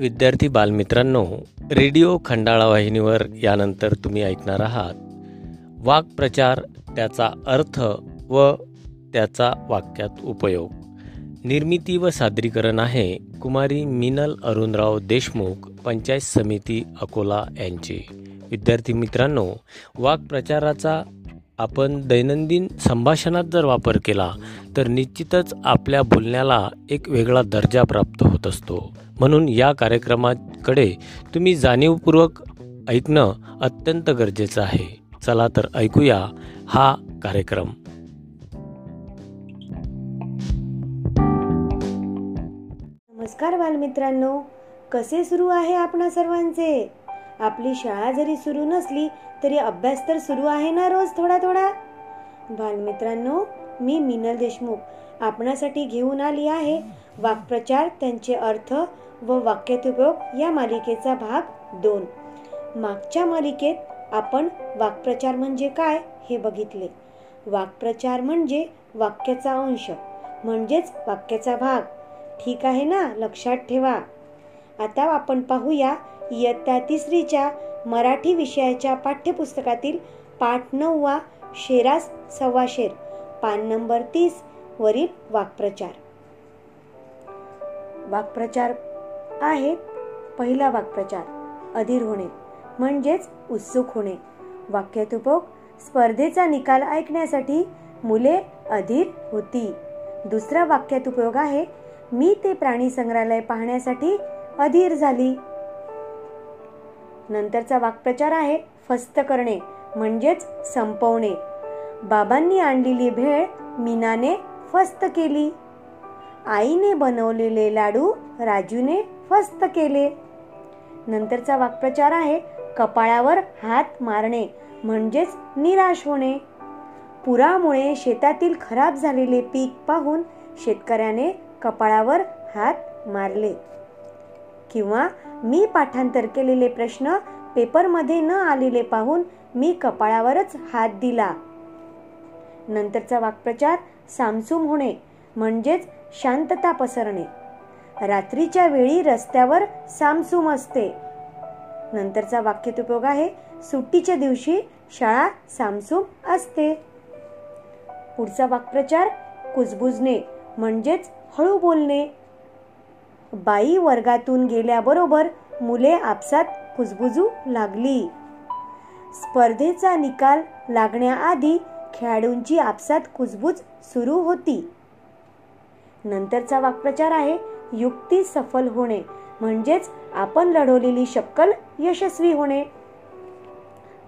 विद्यार्थी बालमित्रांनो रेडिओ खंडाळा वाहिनीवर यानंतर तुम्ही ऐकणार आहात. वाक्प्रचार त्याचा अर्थ व त्याचा वाक्यात उपयोग. निर्मिती व सादरीकरण आहे कुमारी मिनल अरुणराव देशमुख पंचायत समिती अकोला यांचे विद्यार्थी मित्रांनो वाक्प्रचाराचा आपण दैनंदिन संभाषणात जर वापर केला तर निश्चितच आपल्या बोलण्याला एक वेगळा दर्जा प्राप्त होत असतो. म्हणून या कार्यक्रमाकडे तुम्ही जाणीवपूर्वक ऐकणं अत्यंत गरजेचं आहे. चला तर ऐकूया हा कार्यक्रम. नमस्कार बालमित्रांनो कसे सुरू आहे आपणा सर्वांचे? आपली शाळा जरी सुरू नसली तरी अभ्यास तर सुरू आहे ना रोज थोडा थोडा? बालमित्रांनो मी मिनल देशमुख. आपणासाठी घेऊन आली आहे. वाक्प्रचार त्यांचे अर्थ व वाक्यतुपयोग या मालिकेचा भाग दोन. मागच्या मालिकेत आपण वाक्प्रचार म्हणजे काय हे बघितले. वाक्प्रचार म्हणजे वाक्याचा अंश म्हणजेच वाक्याचा भाग. ठीक आहे ना? लक्षात ठेवा. आता आपण पाहूया इयत्ता तिसरीच्या मराठी विषयाच्या पाठ्यपुस्तकातील पाठ नववा शेरास सव्वा शेर. पान नंबर तीस. वरील वाक्प्रचार. वाक्प्रचार आहेत पहिला वाक्प्रचार अधीर होणे म्हणजेच उत्सुक होणे. वाक्यातुपक स्पर्धेचा निकाल ऐकण्यासाठी मुले अधीर होती. दुसरा वाक्यात उपयोग आहे मी ते प्राणी संग्रहालय पाहण्यासाठी अधीर झाली. नंतरचा वाक्प्रचार आहे फस्त करणे म्हणजेच संपवणे. बाबांनी आणलेली भेळ मीनाने फस्त केली. आईने बनवलेले लाडू राजूने फस्त केले. नंतरचा वाक्प्रचार आहे कपाळावर हात मारणे म्हणजेच निराश होणे. पुरामुळे शेतातील खराब झालेले पीक पाहून शेतकऱ्याने कपाळावर हात मारले. किंवा मी पाठांतर केलेले प्रश्न पेपरमध्ये न आलेले पाहून मी कपाळावरच हात दिला. नंतरचा वाक्प्रचार सामसूम होणे म्हणजेच शांतता पसरणे. रात्रीच्या वेळी रस्त्यावर सामसूम असते. नंतरचा वाक्यात उपयोग आहे सुट्टीच्या दिवशी शाळा सामसूम असते. पुढचा वाक्प्रचार कुजबुजणे म्हणजेच हळू बोलणे. बाई वर्गातून गेल्याबरोबर मुले आपसात कुजबुजू लागली. स्पर्धेचा निकाल लागण्याआधी खेळाडूंची आपसात कुजबूज सुरू होती. नंतरचा वाक्प्रचार आहे युक्ती सफल होणे म्हणजेच आपण लढवलेली शक्कल यशस्वी होणे.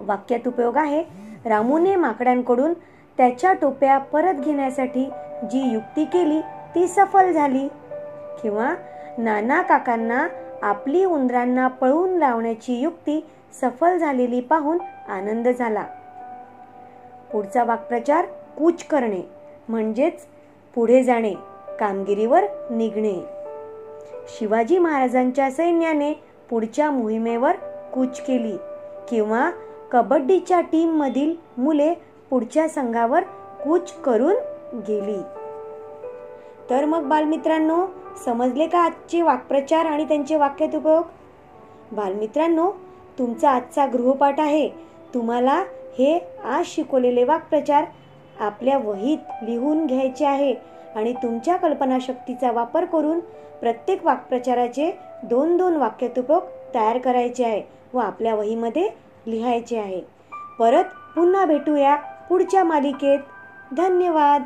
वाक्यात उपयोग आहे रामूने माकडांकडून त्याच्या टोप्या परत घेण्यासाठी जी युक्ती केली ती सफल झाली. किंवा नाना काकांना आपली उंदरांना पळवून लावण्याची युक्ती सफल झालेली पाहून आनंद झाला. पुढचा वाक्प्रचार कूच करणे म्हणजेच पुढे जाणे कामगिरीवर निघणे. शिवाजी महाराजांच्या सैन्याने पुढच्या मोहिमेवर कूच केली किंवा कबड्डीच्या टीममधील मुले पुढच्या संघावर कूच करून गेली. तर मग बालमित्रांनो समजले का आजचे वाक्प्रचार आणि त्यांचे वाक्यात उपयोग? बालमित्रांनो तुमचा आजचा गृहपाठ आहे. तुम्हाला हे आज शिकवलेले वाक्प्रचार आपल्या वहीत लिहून घ्यायचे आहे आणि तुमच्या कल्पनाशक्तीचा वापर करून प्रत्येक वाक्प्रचाराचे दोन दोन वाक्यतुपक तयार करायचे आहे व आपल्या वहीमध्ये लिहायचे आहे. परत पुन्हा भेटूया पुढच्या मालिकेत. धन्यवाद.